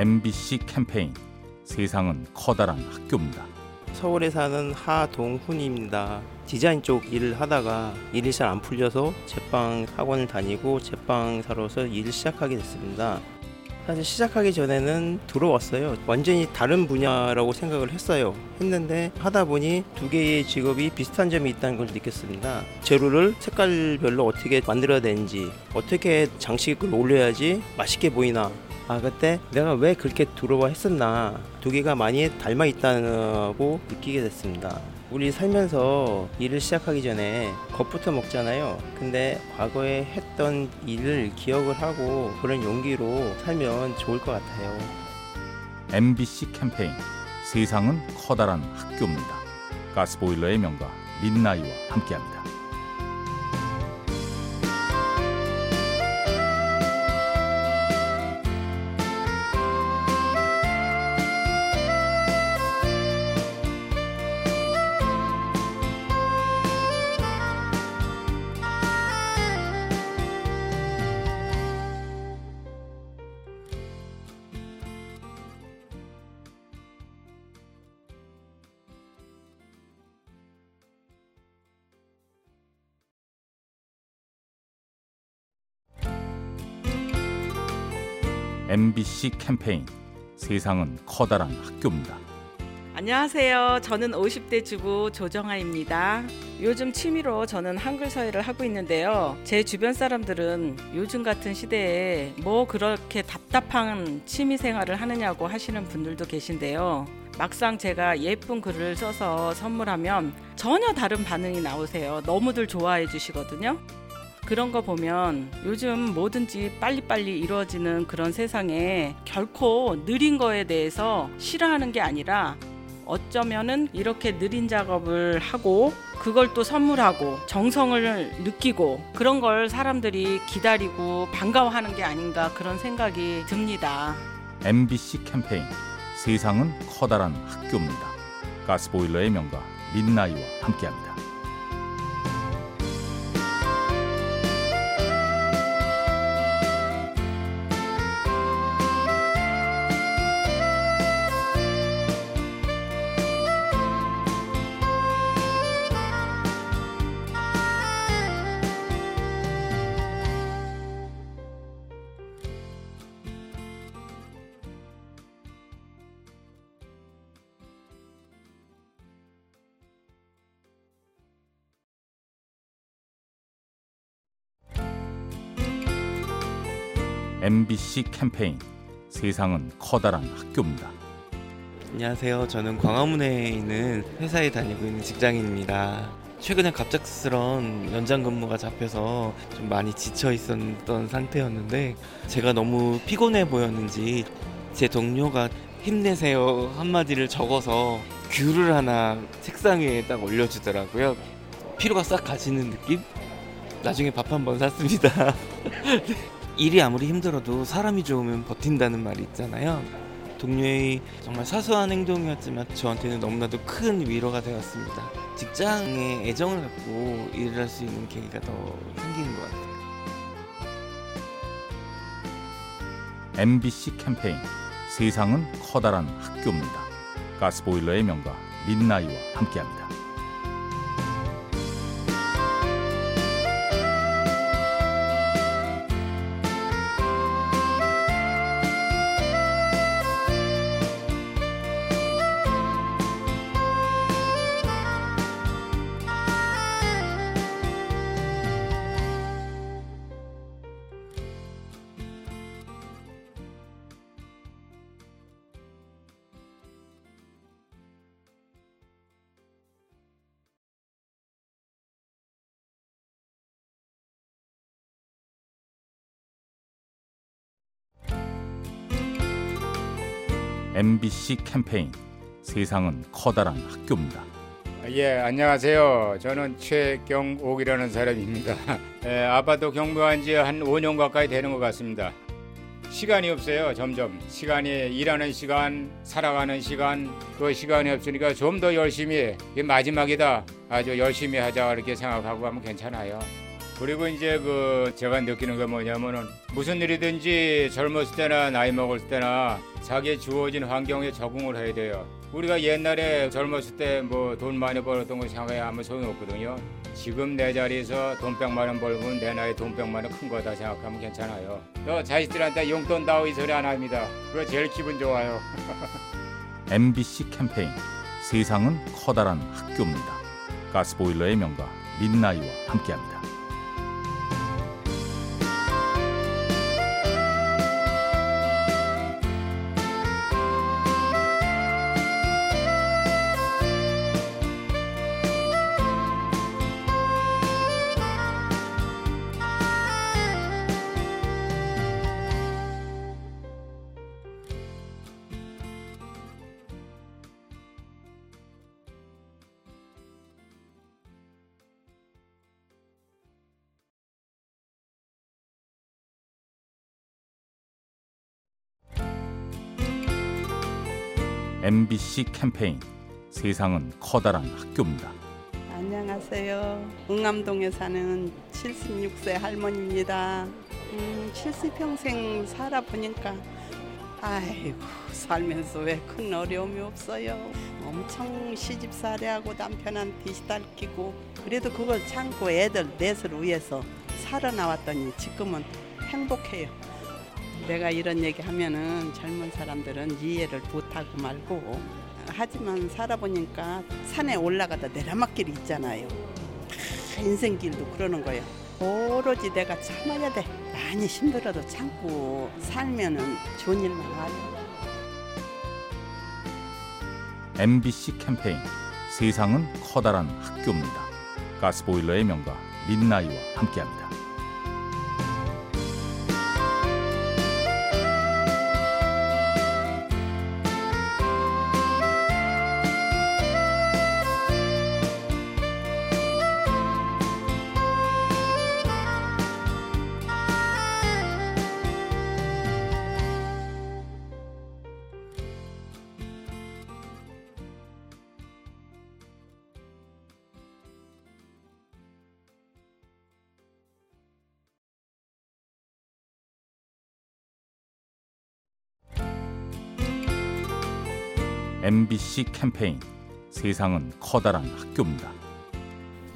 MBC 캠페인 세상은 커다란 학교입니다. 서울에 사는 하동훈입니다. 디자인 쪽 일을 하다가 일이 잘 안 풀려서 제빵 학원을 다니고 제빵사로서 일을 시작하게 됐습니다. 사실 시작하기 전에는 들어왔어요. 완전히 다른 분야라고 생각을 했어요. 했는데 하다 보니 두 개의 직업이 비슷한 점이 있다는 걸 느꼈습니다. 재료를 색깔별로 어떻게 만들어야 되는지, 어떻게 장식을 올려야지 맛있게 보이나. 아 그때 내가 왜 그렇게 들어와 했었나 두 개가 많이 닮아 있다고 느끼게 됐습니다. 우리 살면서 일을 시작하기 전에 겁부터 먹잖아요. 근데 과거에 했던 일을 기억을 하고 그런 용기로 살면 좋을 것 같아요. MBC 캠페인 세상은 커다란 학교입니다. 가스보일러의 명가 민나이와 함께합니다. MBC 캠페인 세상은 커다란 학교입니다. 안녕하세요. 저는 50대 주부 조정아입니다. 요즘 취미로 저는 한글 서예를 하고 있는데요. 제 주변 사람들은 요즘 같은 시대에 뭐 그렇게 답답한 취미 생활을 하느냐고 하시는 분들도 계신데요. 막상 제가 예쁜 글을 써서 선물하면 전혀 다른 반응이 나오세요. 너무들 좋아해 주시거든요. 그런 거 보면 요즘 뭐든지 빨리빨리 이루어지는 그런 세상에 결코 느린 거에 대해서 싫어하는 게 아니라 어쩌면은 이렇게 느린 작업을 하고 그걸 또 선물하고 정성을 느끼고 그런 걸 사람들이 기다리고 반가워하는 게 아닌가 그런 생각이 듭니다. MBC 캠페인 세상은 커다란 학교입니다. 가스보일러의 명가 민나이와 함께합니다. MBC 캠페인 세상은 커다란 학교입니다. 안녕하세요. 저는 광화문에 있는 회사에 다니고 있는 직장인입니다. 최근에 갑작스런 연장 근무가 잡혀서 좀 많이 지쳐 있었던 상태였는데 제가 너무 피곤해 보였는지 제 동료가 힘내세요 한마디를 적어서 귤을 하나 책상 위에 딱 올려주더라고요. 피로가 싹 가시는 느낌? 나중에 밥 한 번 샀습니다. 일이 아무리 힘들어도 사람이 좋으면 버틴다는 말이 있잖아요. 동료의 정말 사소한 행동이었지만 저한테는 너무나도 큰 위로가 되었습니다. 직장에 애정을 갖고 일을 할 수 있는 계기가 더 생기는 것 같아요. MBC 캠페인 세상은 커다란 학교입니다. 가스보일러의 명가 민나이와 함께합니다. MBC 캠페인 세상은 커다란 학교입니다. 예, 안녕하세요. 저는 최경옥이라는 사람입니다. 에, 아파트 경무한 지 한 5년 가까이 되는 것 같습니다. 시간이 없어요, 점점. 시간이 일하는 시간, 살아가는 시간, 그 시간이 없으니까 좀 더 열심히, 마지막이다. 아주 열심히 하자, 이렇게 생각하고 하면 괜찮아요. 그리고 이제 그 제가 느끼는 게 뭐냐면은 무슨 일이든지 젊었을 때나 나이 먹을 때나 자기의 주어진 환경에 적응을 해야 돼요. 우리가 옛날에 젊었을 때 뭐 돈 많이 벌었던 거 생각해 아무 소용 없거든요. 지금 내 자리에서 돈 100만 원 벌면 내 나이 돈 100만 원 큰 거다 생각하면 괜찮아요. 너 자식들한테 용돈 다오 이 소리 안 합니다. 그거 제일 기분 좋아요. MBC 캠페인 세상은 커다란 학교입니다. 가스보일러의 명가 민나이와 함께합니다. MBC 캠페인 세상은 커다란 학교입니다. 안녕하세요. 응암동에 사는 76세 할머니입니다. 음, 70평생 살아보니까 아이고 살면서 왜 큰 어려움이 없어요. 엄청 시집살이하고 남편한테 시달끼고 그래도 그걸 참고 애들 넷을 위해서 살아나왔더니 지금은 행복해요. 내가 이런 얘기 하면은 젊은 사람들은 이해를 못하고 말고 하지만 살아보니까 산에 올라가다 내려막길이 있잖아요. 다 인생길도 그러는 거예요. 오로지 내가 참아야 돼. 많이 힘들어도 참고 살면은 좋은 일만 와요. MBC 캠페인 세상은 커다란 학교입니다. 가스보일러의 명가 민나이와 함께합니다. MBC 캠페인 세상은 커다란 학교입니다.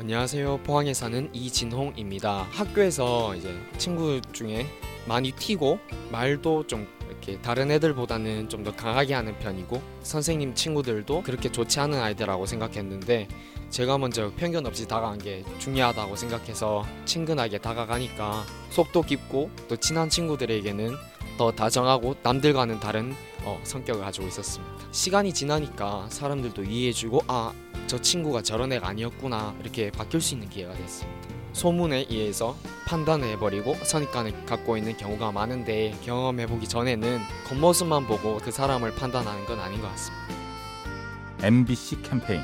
안녕하세요. 포항에 사는 이진홍입니다. 학교에서 이제 친구 중에 많이 튀고 말도 좀 이렇게 다른 애들보다는 좀 더 강하게 하는 편이고 선생님 친구들도 그렇게 좋지 않은 아이들하고 생각했는데 제가 먼저 편견 없이 다가간 게 중요하다고 생각해서 친근하게 다가가니까 속도 깊고 또 친한 친구들에게는 더 다정하고 남들과는 다른 어, 성격을 가지고 있었습니다. 시간이 지나니까 사람들도 이해해주고 아 저 친구가 저런 애가 아니었구나 이렇게 바뀔 수 있는 기회가 됐습니다. 소문에 의해서 판단을 해버리고 선입관을 갖고 있는 경우가 많은데 경험해보기 전에는 겉모습만 보고 그 사람을 판단하는 건 아닌 것 같습니다. MBC 캠페인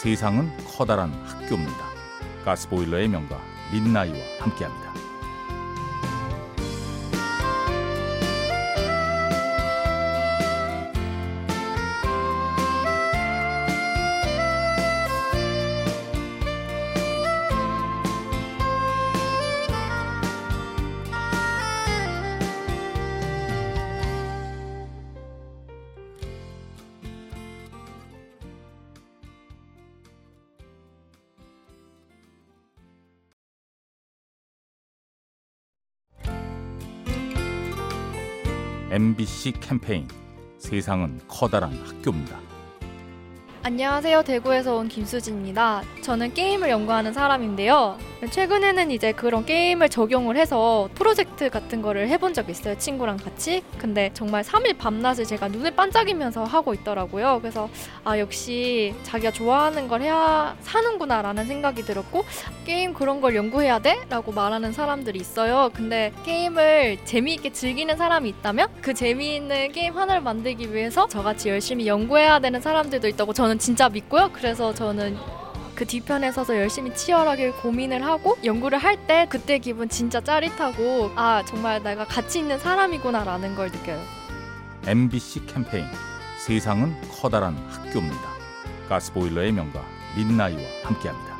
세상은 커다란 학교입니다. 가스보일러의 명가 민나이와 함께합니다. MBC 캠페인 세상은 커다란 학교입니다. 안녕하세요. 대구에서 온 김수진입니다. 저는 게임을 연구하는 사람인데요. 최근에는 이제 그런 게임을 적용을 해서 프로젝트 같은 거를 해본 적이 있어요. 친구랑 같이. 근데 정말 3일 밤낮을 제가 눈을 반짝이면서 하고 있더라고요. 그래서 아, 역시 자기가 좋아하는 걸 해야 사는구나 라는 생각이 들었고 게임 그런 걸 연구해야 돼? 라고 말하는 사람들이 있어요. 근데 게임을 재미있게 즐기는 사람이 있다면 그 재미있는 게임 하나를 만들기 위해서 저같이 열심히 연구해야 되는 사람들도 있다고 저는 진짜 믿고요. 그래서 저는 그 뒤편에 서서 열심히 치열하게 고민을 하고 연구를 할 때 그때 기분 진짜 짜릿하고 아 정말 내가 가치 있는 사람이구나라는 걸 느껴요. MBC 캠페인 세상은 커다란 학교입니다. 가스보일러의 명가 민나이와 함께합니다.